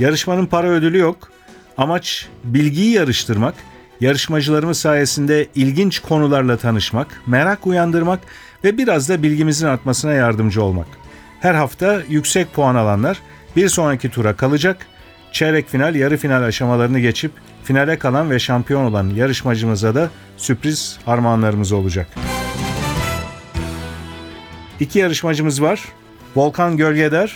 Yarışmanın para ödülü yok. Amaç bilgiyi yarıştırmak, yarışmacılarımız sayesinde ilginç konularla tanışmak, merak uyandırmak ve biraz da bilgimizin artmasına yardımcı olmak. Her hafta yüksek puan alanlar bir sonraki tura kalacak. Çeyrek final, yarı final aşamalarını geçip finale kalan ve şampiyon olan yarışmacımıza da sürpriz armağanlarımız olacak. İki yarışmacımız var. Volkan Gölgeder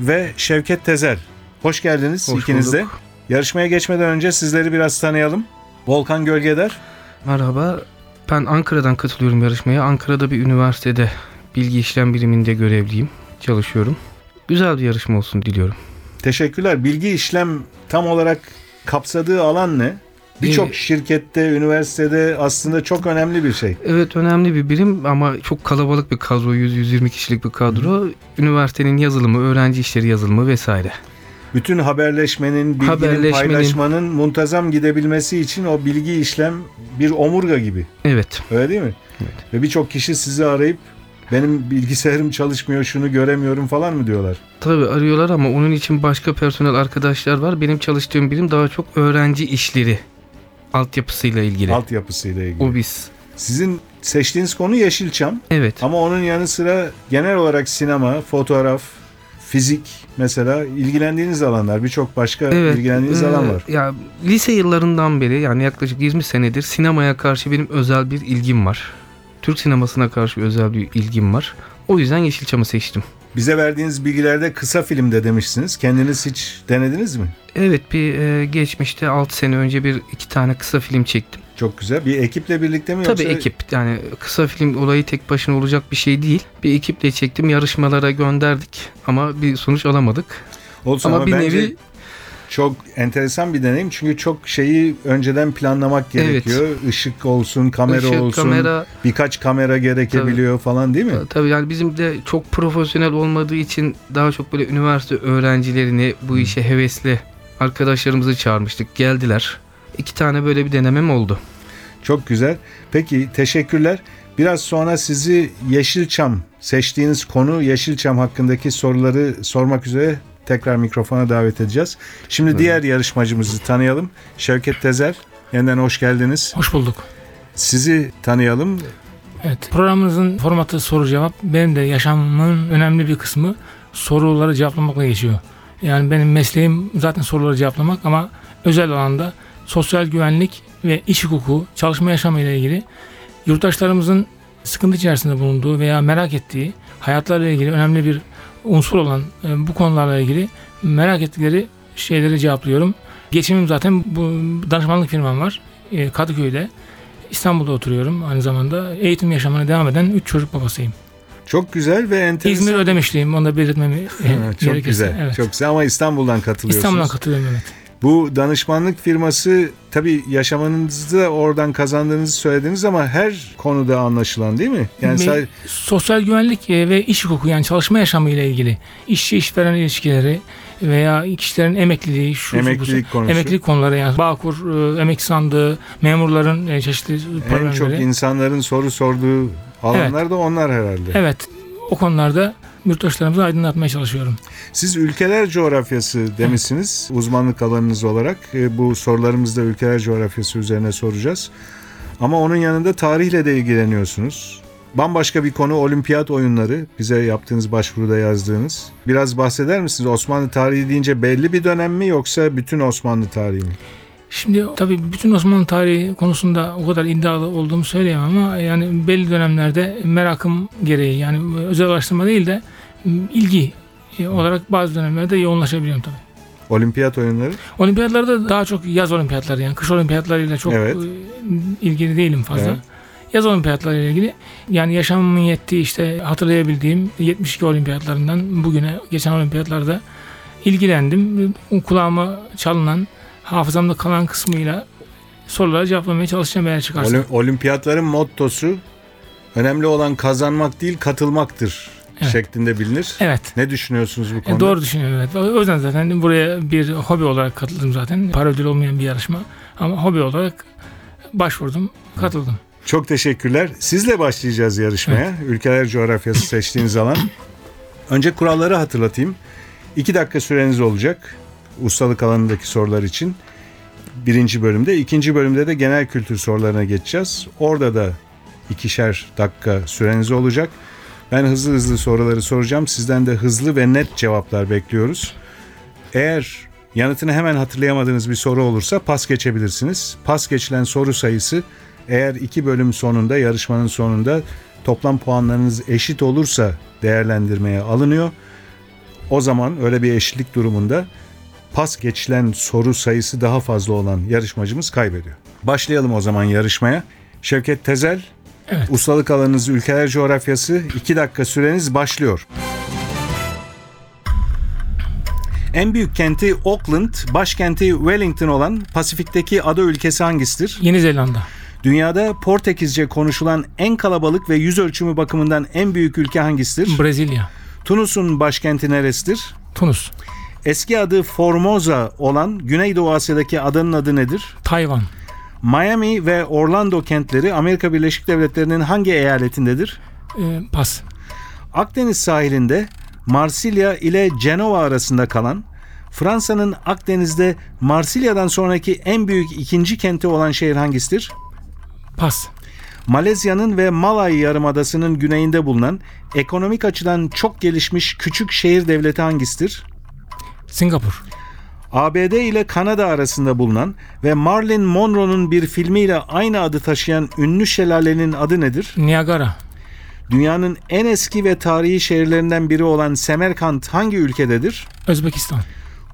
ve Şevket Tezel. Hoş geldiniz Hoş ikiniz de. bulduk. Yarışmaya geçmeden önce sizleri biraz tanıyalım. Volkan Gölgeder. Merhaba, ben Ankara'dan katılıyorum yarışmaya. Ankara'da bir üniversitede bilgi işlem biriminde görevliyim, çalışıyorum. Güzel bir yarışma olsun diliyorum. Teşekkürler. Bilgi işlem tam olarak kapsadığı alan ne? Birçok Ee, şirkette, üniversitede aslında çok önemli bir şey. Evet önemli bir birim ama çok kalabalık bir kadro, 100-120 kişilik bir kadro. Üniversitenin yazılımı, öğrenci işleri yazılımı vesaire. Bütün haberleşmenin, bilginin Haberleşmenin- paylaşmanın muntazam gidebilmesi için o bilgi işlem bir omurga gibi. Evet, Öyle değil mi? Evet. Ve birçok kişi sizi arayıp benim bilgisayarım çalışmıyor, şunu göremiyorum falan mı diyorlar? tabii arıyorlar ama onun için başka personel arkadaşlar var. Benim çalıştığım birim daha çok öğrenci işleri altyapısıyla ilgili. Altyapısıyla ilgili. o biz. Sizin seçtiğiniz konu Yeşilçam Evet. ama onun yanı sıra genel olarak sinema, fotoğraf, fizik mesela ilgilendiğiniz alanlar birçok başka ilgilendiğiniz e, alan var. Ya lise yıllarından beri yani yaklaşık 20 senedir sinemaya karşı benim özel bir ilgim var. Türk sinemasına karşı özel bir ilgim var. O yüzden Yeşilçam'ı seçtim. Bize verdiğiniz bilgilerde kısa filmde demişsiniz. Kendiniz hiç denediniz mi? Evet bir e, geçmişte 6 sene önce bir iki tane kısa film çektim. Çok güzel. Bir ekiple birlikte mi Tabii yoksa? ekip yani kısa film olayı tek başına olacak bir şey değil. Bir ekiple çektim yarışmalara gönderdik ama bir sonuç alamadık. Olsun ama, ama, bir bence nevi çok enteresan bir deneyim. Çünkü çok şeyi önceden planlamak Evet. gerekiyor. Işık olsun, kamera ışık, olsun, kamera birkaç kamera gerekebiliyor falan değil mi? Tabii yani bizim de çok profesyonel olmadığı için daha çok böyle üniversite öğrencilerini bu işe hevesli arkadaşlarımızı çağırmıştık. Geldiler. İki tane böyle bir denemem oldu. Çok güzel. Peki teşekkürler. Biraz sonra sizi Yeşilçam seçtiğiniz konu Yeşilçam hakkındaki soruları sormak üzere tekrar mikrofona davet edeceğiz. Şimdi diğer yarışmacımızı tanıyalım. Şevket Tezer. Yeniden hoş geldiniz. Hoş bulduk. Sizi tanıyalım. Evet. Programımızın formatı soru cevap. Benim de yaşamımın önemli bir kısmı soruları cevaplamakla geçiyor. Yani benim mesleğim zaten soruları cevaplamak ama özel alanda sosyal güvenlik ve iş hukuku, çalışma yaşamı ile ilgili yurttaşlarımızın sıkıntı içerisinde bulunduğu veya merak ettiği hayatlarla ilgili önemli bir unsur olan e, bu konularla ilgili merak ettikleri şeyleri cevaplıyorum. Geçimim zaten bu danışmanlık firmam var e, Kadıköy'de. İstanbul'da oturuyorum aynı zamanda. Eğitim yaşamına devam eden 3 çocuk babasıyım. Çok güzel ve enteresan. İzmir Ödemişliyim. Onu da belirtmemi çok gerekirse. güzel. Evet. Çok güzel ama İstanbul'dan katılıyorsunuz. İstanbul'dan katılıyorum evet. Bu danışmanlık firması tabii yaşamanızı da oradan kazandığınızı söylediniz ama her konuda anlaşılan değil mi? Yani Me- say- Sosyal güvenlik e, ve iş hukuku yani çalışma yaşamı ile ilgili işçi işveren ilişkileri veya kişilerin emekliliği, şu emeklilik konusu. emeklilik konuları yani Bağkur, e, emek sandığı, memurların e, çeşitli en çok insanların soru sorduğu alanlar da onlar herhalde. Evet. O konularda yurttaşlarımızı aydınlatmaya çalışıyorum. Siz ülkeler coğrafyası demişsiniz uzmanlık alanınız olarak. E, Bu sorularımızda ülkeler coğrafyası üzerine soracağız. Ama onun yanında tarihle de ilgileniyorsunuz. Bambaşka bir konu olimpiyat oyunları. Bize yaptığınız başvuruda yazdığınız. Biraz bahseder misiniz? Osmanlı tarihi deyince belli bir dönem mi yoksa bütün Osmanlı tarihi mi? Şimdi tabii bütün Osmanlı tarihi konusunda o kadar iddialı olduğumu söyleyemem ama yani belli dönemlerde merakım gereği yani özel araştırma değil de ilgi olarak bazı dönemlerde yoğunlaşabiliyorum tabii. Olimpiyat oyunları. Olimpiyatlarda daha çok yaz olimpiyatları yani kış olimpiyatlarıyla çok Evet. e, ilgili değilim fazla. Evet. Yaz olimpiyatları ile ilgili yani yaşamımın yettiği işte hatırlayabildiğim 72 olimpiyatlarından bugüne geçen olimpiyatlarda ilgilendim. Kulağıma çalınan, hafızamda kalan kısmıyla sorulara cevaplamaya çalışacağım eğer çıkarsa. Olim- Olimpiyatların mottosu önemli olan kazanmak değil katılmaktır Evet. şeklinde bilinir. Evet. Ne düşünüyorsunuz bu E, konuda? doğru düşünüyorum evet. O yüzden zaten buraya bir hobi olarak katıldım zaten. Para ödülü olmayan bir yarışma. Ama hobi olarak başvurdum, katıldım. Çok teşekkürler. Sizle başlayacağız yarışmaya. Ülkeler coğrafyası seçtiğiniz alan. Önce kuralları hatırlatayım. İki dakika süreniz olacak. Ustalık alanındaki sorular için. Birinci bölümde. ikinci bölümde de genel kültür sorularına geçeceğiz. Orada da ikişer dakika süreniz olacak. Ben hızlı hızlı soruları soracağım. Sizden de hızlı ve net cevaplar bekliyoruz. Eğer yanıtını hemen hatırlayamadığınız bir soru olursa pas geçebilirsiniz. Pas geçilen soru sayısı eğer iki bölüm sonunda yarışmanın sonunda toplam puanlarınız eşit olursa değerlendirmeye alınıyor. O zaman öyle bir eşitlik durumunda pas geçilen soru sayısı daha fazla olan yarışmacımız kaybediyor. Başlayalım o zaman yarışmaya. Şevket Tezel, Evet. ustalık alanınız ülkeler coğrafyası 2 dakika süreniz başlıyor. En büyük kenti Auckland, başkenti Wellington olan Pasifik'teki ada ülkesi hangisidir? Yeni Zelanda, Dünyada Portekizce konuşulan en kalabalık ve yüz ölçümü bakımından en büyük ülke hangisidir? Brezilya, Tunus'un başkenti neresidir? Tunus, Eski adı Formosa olan Güneydoğu Asya'daki adanın adı nedir? Tayvan, Miami ve Orlando kentleri Amerika Birleşik Devletleri'nin hangi eyaletindedir? e, pas, Akdeniz sahilinde Marsilya ile Cenova arasında kalan, Fransa'nın Akdeniz'de Marsilya'dan sonraki en büyük ikinci kenti olan şehir hangisidir? pas, Malezya'nın ve Malay Yarımadası'nın güneyinde bulunan ekonomik açıdan çok gelişmiş küçük şehir devleti hangisidir? Singapur, ABD ile Kanada arasında bulunan ve Marilyn Monroe'nun bir filmiyle aynı adı taşıyan ünlü şelalenin adı nedir? Niagara, Dünyanın en eski ve tarihi şehirlerinden biri olan Semerkant hangi ülkededir? Özbekistan,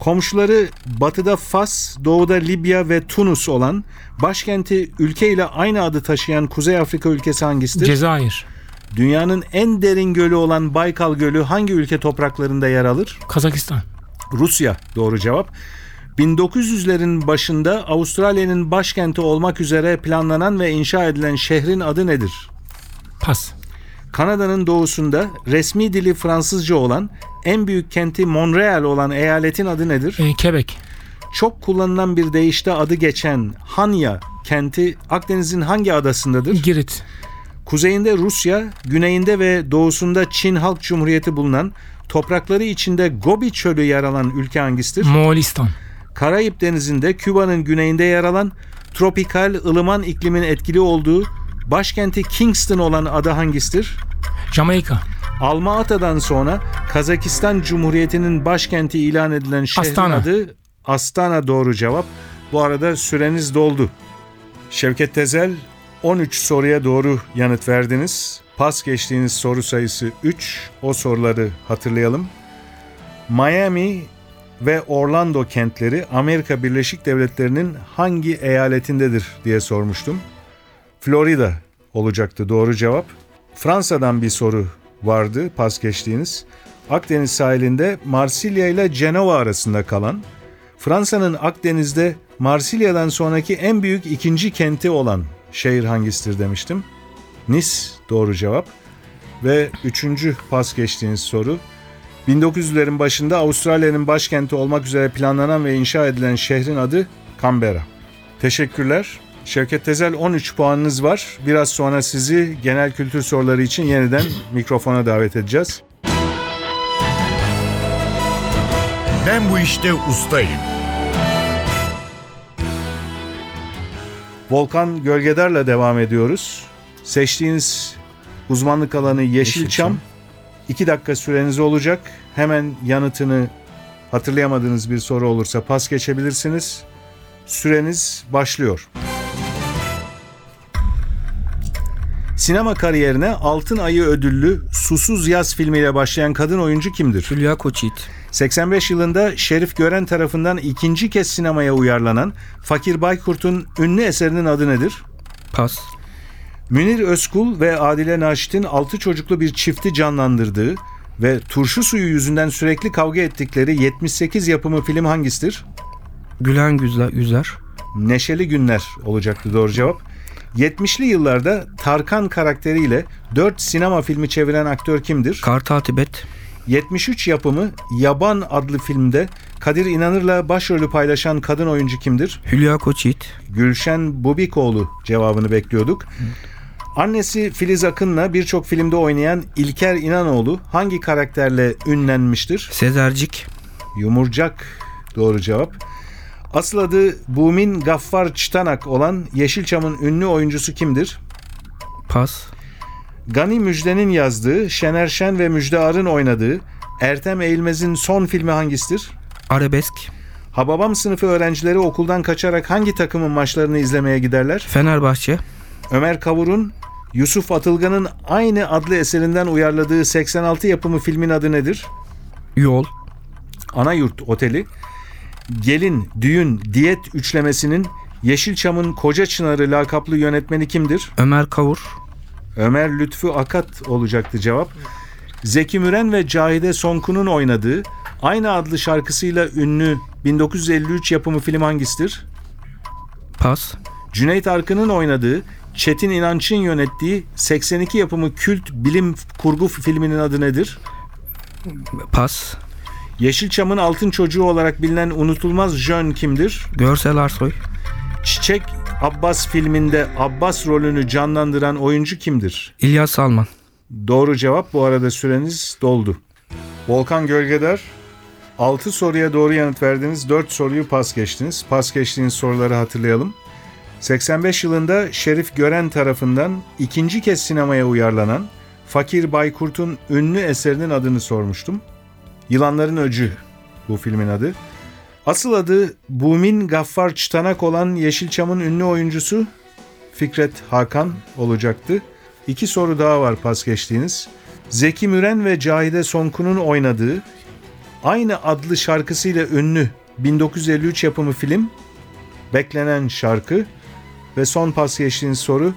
Komşuları batıda Fas, doğuda Libya ve Tunus olan, başkenti ülke ile aynı adı taşıyan Kuzey Afrika ülkesi hangisidir? Cezayir, Dünyanın en derin gölü olan Baykal Gölü hangi ülke topraklarında yer alır? Kazakistan, Rusya doğru cevap. 1900'lerin başında Avustralya'nın başkenti olmak üzere planlanan ve inşa edilen şehrin adı nedir? pas, Kanada'nın doğusunda resmi dili Fransızca olan en büyük kenti Montreal olan eyaletin adı nedir? e, Quebec, Çok kullanılan bir deyişte adı geçen Hanya kenti Akdeniz'in hangi adasındadır? Girit, Kuzeyinde Rusya, güneyinde ve doğusunda Çin Halk Cumhuriyeti bulunan, toprakları içinde Gobi Çölü yer alan ülke hangisidir? Moğolistan, Karayip Denizi'nde Küba'nın güneyinde yer alan, tropikal ılıman iklimin etkili olduğu, başkenti Kingston olan ada hangisidir? Jamaika, Alma Ata'dan sonra Kazakistan Cumhuriyeti'nin başkenti ilan edilen şehrin Astana. adı Astana doğru cevap. Bu arada süreniz doldu. Şevket Tezel 13 soruya doğru yanıt verdiniz. Pas geçtiğiniz soru sayısı 3. O soruları hatırlayalım. Miami ve Orlando kentleri Amerika Birleşik Devletleri'nin hangi eyaletindedir diye sormuştum. Florida olacaktı doğru cevap. Fransa'dan bir soru vardı pas geçtiğiniz. Akdeniz sahilinde Marsilya ile Cenova arasında kalan, Fransa'nın Akdeniz'de Marsilya'dan sonraki en büyük ikinci kenti olan şehir hangisidir demiştim. Nice doğru cevap. Ve üçüncü pas geçtiğiniz soru. 1900'lerin başında Avustralya'nın başkenti olmak üzere planlanan ve inşa edilen şehrin adı Canberra. Teşekkürler. Şevket Tezel 13 puanınız var. Biraz sonra sizi genel kültür soruları için yeniden mikrofona davet edeceğiz. Ben bu işte ustayım. Volkan Gölgedar'la devam ediyoruz. Seçtiğiniz uzmanlık alanı Yeşilçam. Yeşilçam. 2 dakika süreniz olacak. Hemen yanıtını hatırlayamadığınız bir soru olursa pas geçebilirsiniz. Süreniz başlıyor. Sinema kariyerine Altın Ayı ödüllü Susuz Yaz filmiyle başlayan kadın oyuncu kimdir? Hülya Koçyiğit, 85 yılında Şerif Gören tarafından ikinci kez sinemaya uyarlanan Fakir Baykurt'un ünlü eserinin adı nedir? pas, Münir Özkul ve Adile Naşit'in altı çocuklu bir çifti canlandırdığı ve turşu suyu yüzünden sürekli kavga ettikleri 78 yapımı film hangisidir? Gülen Güzler. Yüzer. Neşeli Günler olacaktı doğru cevap. 70'li yıllarda Tarkan karakteriyle 4 sinema filmi çeviren aktör kimdir? Kartal Tibet. 73 yapımı Yaban adlı filmde Kadir İnanır'la başrolü paylaşan kadın oyuncu kimdir? Hülya Koçyiğit. Gülşen Bubikoğlu cevabını bekliyorduk. Annesi Filiz Akın'la birçok filmde oynayan İlker İnanoğlu hangi karakterle ünlenmiştir? Sezercik. Yumurcak doğru cevap. Asıl adı Bumin Gaffar Çıtanak olan Yeşilçam'ın ünlü oyuncusu kimdir? Pas. Gani Müjde'nin yazdığı, Şener Şen ve Müjde Ar'ın oynadığı Ertem Eğilmez'in son filmi hangisidir? Arabesk. Hababam sınıfı öğrencileri okuldan kaçarak hangi takımın maçlarını izlemeye giderler? Fenerbahçe. Ömer Kavur'un Yusuf Atılgan'ın aynı adlı eserinden uyarladığı 86 yapımı filmin adı nedir? Yol. Anayurt Oteli. Gelin, düğün, diyet üçlemesinin Yeşilçam'ın Koca Çınarı lakaplı yönetmeni kimdir? Ömer Kavur. Ömer Lütfü Akat olacaktı cevap. Zeki Müren ve Cahide Sonkun'un oynadığı aynı adlı şarkısıyla ünlü 1953 yapımı film hangisidir? Pas. Cüneyt Arkın'ın oynadığı Çetin İnanç'ın yönettiği 82 yapımı kült bilim kurgu filminin adı nedir? Pas. Yeşilçam'ın altın çocuğu olarak bilinen unutulmaz Jön kimdir? Görsel Arsoy. Çiçek Abbas filminde Abbas rolünü canlandıran oyuncu kimdir? İlyas Salman. Doğru cevap bu arada süreniz doldu. Volkan Gölgeder 6 soruya doğru yanıt verdiniz. 4 soruyu pas geçtiniz. Pas geçtiğiniz soruları hatırlayalım. 85 yılında Şerif Gören tarafından ikinci kez sinemaya uyarlanan Fakir Baykurt'un ünlü eserinin adını sormuştum. Yılanların Öcü bu filmin adı. Asıl adı Bumin Gaffar Çıtanak olan Yeşilçam'ın ünlü oyuncusu Fikret Hakan olacaktı. İki soru daha var pas geçtiğiniz. Zeki Müren ve Cahide Sonkun'un oynadığı aynı adlı şarkısıyla ünlü 1953 yapımı film Beklenen Şarkı ve son pas geçtiğiniz soru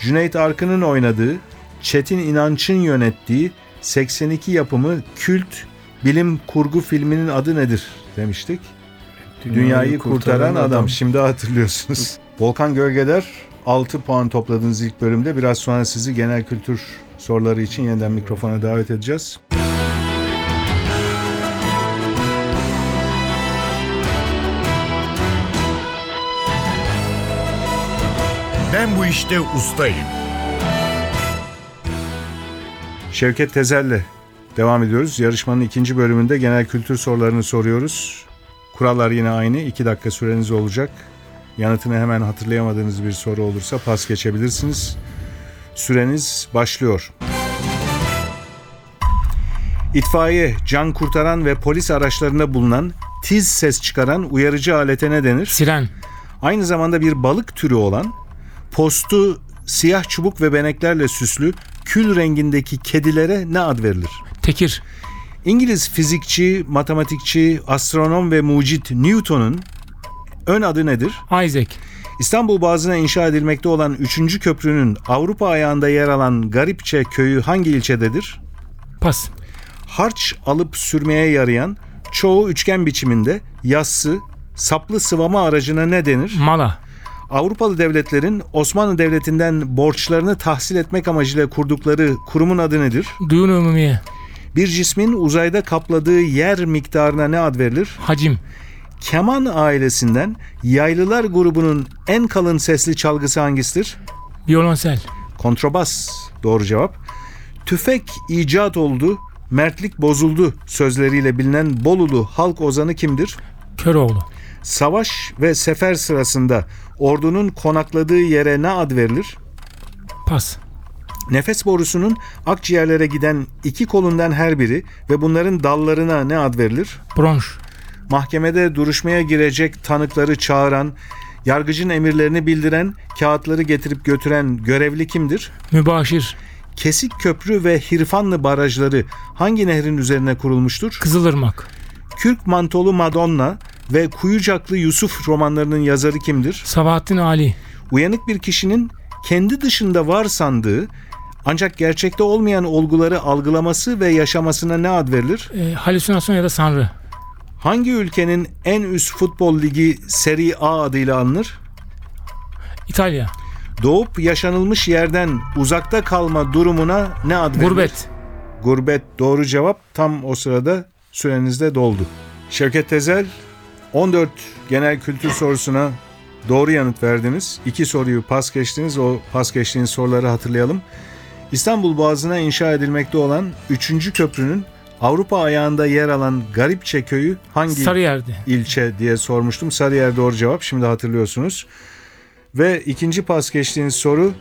Cüneyt Arkın'ın oynadığı Çetin İnanç'ın yönettiği 82 yapımı kült bilim kurgu filminin adı nedir demiştik. Dünyayı, kurtaran, adam. Şimdi hatırlıyorsunuz. Volkan Gölgeder 6 puan topladığınız ilk bölümde. Biraz sonra sizi genel kültür soruları için yeniden mikrofona davet edeceğiz. Ben bu işte ustayım. Şevket Tezel'le devam ediyoruz. Yarışmanın ikinci bölümünde genel kültür sorularını soruyoruz. Kurallar yine aynı. 2 dakika süreniz olacak. Yanıtını hemen hatırlayamadığınız bir soru olursa pas geçebilirsiniz. Süreniz başlıyor. İtfaiye, can kurtaran ve polis araçlarında bulunan tiz ses çıkaran uyarıcı alete ne denir? Siren. Aynı zamanda bir balık türü olan postu siyah çubuk ve beneklerle süslü kül rengindeki kedilere ne ad verilir? Tekir. İngiliz fizikçi, matematikçi, astronom ve mucit Newton'un ön adı nedir? Isaac. İstanbul Boğazı'na inşa edilmekte olan 3. köprünün Avrupa ayağında yer alan Garipçe köyü hangi ilçededir? Pas. Harç alıp sürmeye yarayan çoğu üçgen biçiminde yassı, saplı sıvama aracına ne denir? Mala. Avrupalı devletlerin Osmanlı Devleti'nden borçlarını tahsil etmek amacıyla kurdukları kurumun adı nedir? Duyun umumiye. Bir cismin uzayda kapladığı yer miktarına ne ad verilir? Hacim. Keman ailesinden Yaylılar grubunun en kalın sesli çalgısı hangisidir? Violonsel. Kontrabas. Doğru cevap. Tüfek icat oldu, mertlik bozuldu sözleriyle bilinen Bolulu halk ozanı kimdir? Köroğlu. Savaş ve sefer sırasında ordunun konakladığı yere ne ad verilir? Pas. Nefes borusunun akciğerlere giden iki kolundan her biri ve bunların dallarına ne ad verilir? Bronş. Mahkemede duruşmaya girecek tanıkları çağıran, yargıcın emirlerini bildiren, kağıtları getirip götüren görevli kimdir? Mübaşir. Kesik Köprü ve Hirfanlı barajları hangi nehrin üzerine kurulmuştur? Kızılırmak. Kürk Mantolu Madonna ve Kuyucaklı Yusuf romanlarının yazarı kimdir? Sabahattin Ali. Uyanık bir kişinin kendi dışında var sandığı Ancak gerçekte olmayan olguları algılaması ve yaşamasına ne ad verilir? E, halüsinasyon ya da sanrı. Hangi ülkenin en üst futbol ligi Serie A adıyla anılır? İtalya. Doğup yaşanılmış yerden uzakta kalma durumuna ne ad verilir? Gurbet. Gurbet doğru cevap. Tam o sırada sürenizde doldu. Şevket Tezel 14 genel kültür sorusuna doğru yanıt verdiniz. İki soruyu pas geçtiniz. O pas geçtiğiniz soruları hatırlayalım. İstanbul Boğazı'na inşa edilmekte olan 3. köprünün Avrupa ayağında yer alan Garipçe köyü hangi Sarıyer'di. ilçe diye sormuştum. Sarıyer doğru cevap. Şimdi hatırlıyorsunuz. Ve ikinci pas geçtiğiniz soru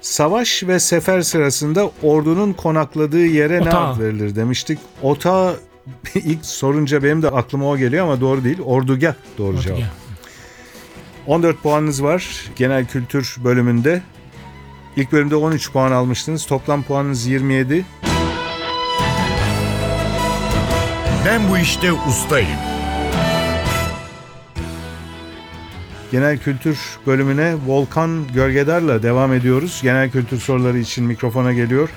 Savaş ve sefer sırasında ordunun konakladığı yere ne Otağı. ad verilir demiştik. Otağı ilk sorunca benim de aklıma o geliyor ama doğru değil. Ordugah doğru cevap. Ortaya. 14 puanınız var genel kültür bölümünde. İlk bölümde 13 puan almıştınız. Toplam puanınız 27. Ben bu işte ustayım. Genel kültür bölümüne Volkan Gölgedar'la devam ediyoruz. Genel kültür soruları için mikrofona geliyor.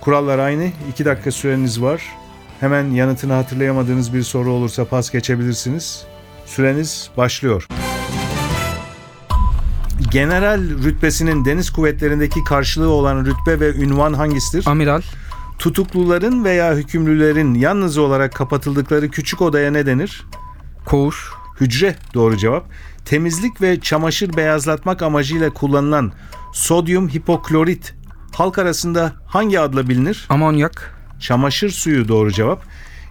Kurallar aynı. 2 dakika süreniz var. Hemen yanıtını hatırlayamadığınız bir soru olursa pas geçebilirsiniz. Süreniz başlıyor. General rütbesinin deniz kuvvetlerindeki karşılığı olan rütbe ve ünvan hangisidir? Amiral. Tutukluların veya hükümlülerin yalnız olarak kapatıldıkları küçük odaya ne denir? Koğuş. Hücre doğru cevap. Temizlik ve çamaşır beyazlatmak amacıyla kullanılan sodyum hipoklorit halk arasında hangi adla bilinir? Amonyak. Çamaşır suyu doğru cevap.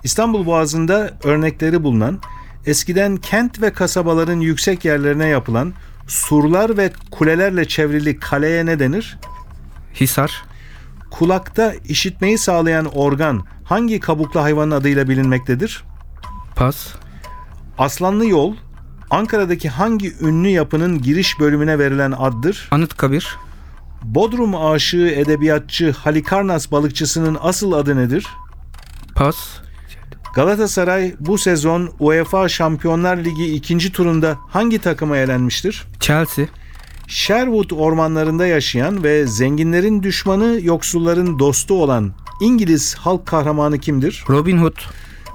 İstanbul Boğazı'nda örnekleri bulunan, eskiden kent ve kasabaların yüksek yerlerine yapılan surlar ve kulelerle çevrili kaleye ne denir? Hisar. Kulakta işitmeyi sağlayan organ hangi kabuklu hayvanın adıyla bilinmektedir? Pas. Aslanlı Yol, Ankara'daki hangi ünlü yapının giriş bölümüne verilen addır? Anıtkabir. Bodrum aşığı edebiyatçı Halikarnas balıkçısının asıl adı nedir? Pas. Galatasaray bu sezon UEFA Şampiyonlar Ligi ikinci turunda hangi takıma elenmiştir? Chelsea. Sherwood ormanlarında yaşayan ve zenginlerin düşmanı, yoksulların dostu olan İngiliz halk kahramanı kimdir? Robin Hood.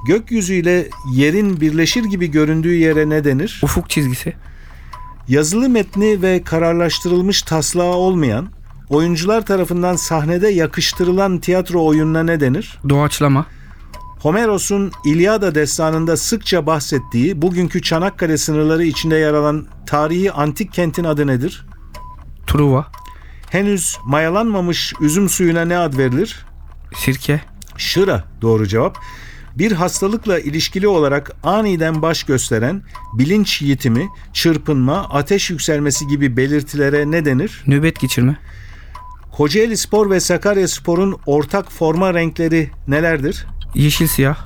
Gökyüzüyle yerin birleşir gibi göründüğü yere ne denir? Ufuk çizgisi. Yazılı metni ve kararlaştırılmış taslağı olmayan, oyuncular tarafından sahnede yakıştırılan tiyatro oyununa ne denir? Doğaçlama. Homeros'un İlyada destanında sıkça bahsettiği bugünkü Çanakkale sınırları içinde yer alan tarihi antik kentin adı nedir? Truva. Henüz mayalanmamış üzüm suyuna ne ad verilir? Sirke. Şıra doğru cevap. Bir hastalıkla ilişkili olarak aniden baş gösteren bilinç yitimi, çırpınma, ateş yükselmesi gibi belirtilere ne denir? Nöbet geçirme. Kocaeli Spor ve Sakarya Spor'un ortak forma renkleri nelerdir? Yeşil siyah.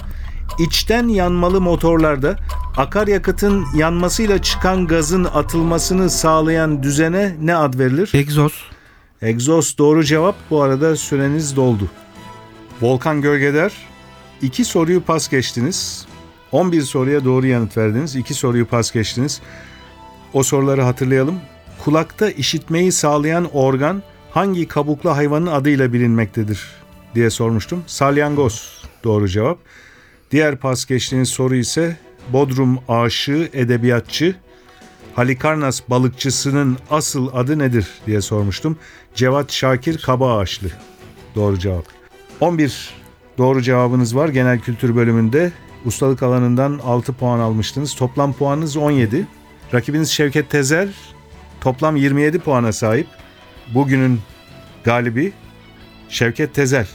İçten yanmalı motorlarda akaryakıtın yanmasıyla çıkan gazın atılmasını sağlayan düzene ne ad verilir? Egzoz. Egzoz doğru cevap. Bu arada süreniz doldu. Volkan Gölgeder, iki soruyu pas geçtiniz. 11 soruya doğru yanıt verdiniz. İki soruyu pas geçtiniz. O soruları hatırlayalım. Kulakta işitmeyi sağlayan organ hangi kabuklu hayvanın adıyla bilinmektedir diye sormuştum. Salyangoz doğru cevap. Diğer pas geçtiğiniz soru ise Bodrum aşığı edebiyatçı Halikarnas balıkçısının asıl adı nedir diye sormuştum. Cevat Şakir Kabaağaçlı. Doğru cevap. 11 doğru cevabınız var genel kültür bölümünde. Ustalık alanından 6 puan almıştınız. Toplam puanınız 17. Rakibiniz Şevket Tezel toplam 27 puana sahip. Bugünün galibi Şevket Tezel.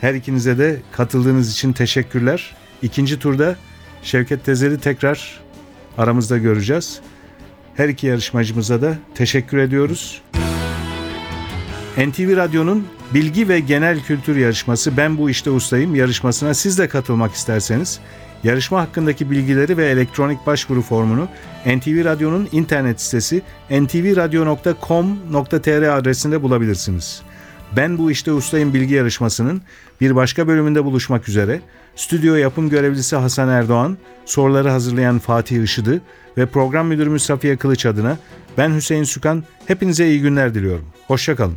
Her ikinize de katıldığınız için teşekkürler. İkinci turda Şevket Tezel'i tekrar aramızda göreceğiz. Her iki yarışmacımıza da teşekkür ediyoruz. NTV Radyo'nun bilgi ve genel kültür yarışması Ben Bu İşte Ustayım yarışmasına siz de katılmak isterseniz yarışma hakkındaki bilgileri ve elektronik başvuru formunu NTV Radyo'nun internet sitesi ntvradio.com.tr adresinde bulabilirsiniz. Ben Bu İşte Ustayım bilgi yarışmasının bir başka bölümünde buluşmak üzere. Stüdyo yapım görevlisi Hasan Erdoğan, soruları hazırlayan Fatih Işıdı ve program müdürümüz Safiye Kılıç adına ben Hüseyin Sükan hepinize iyi günler diliyorum. Hoşçakalın.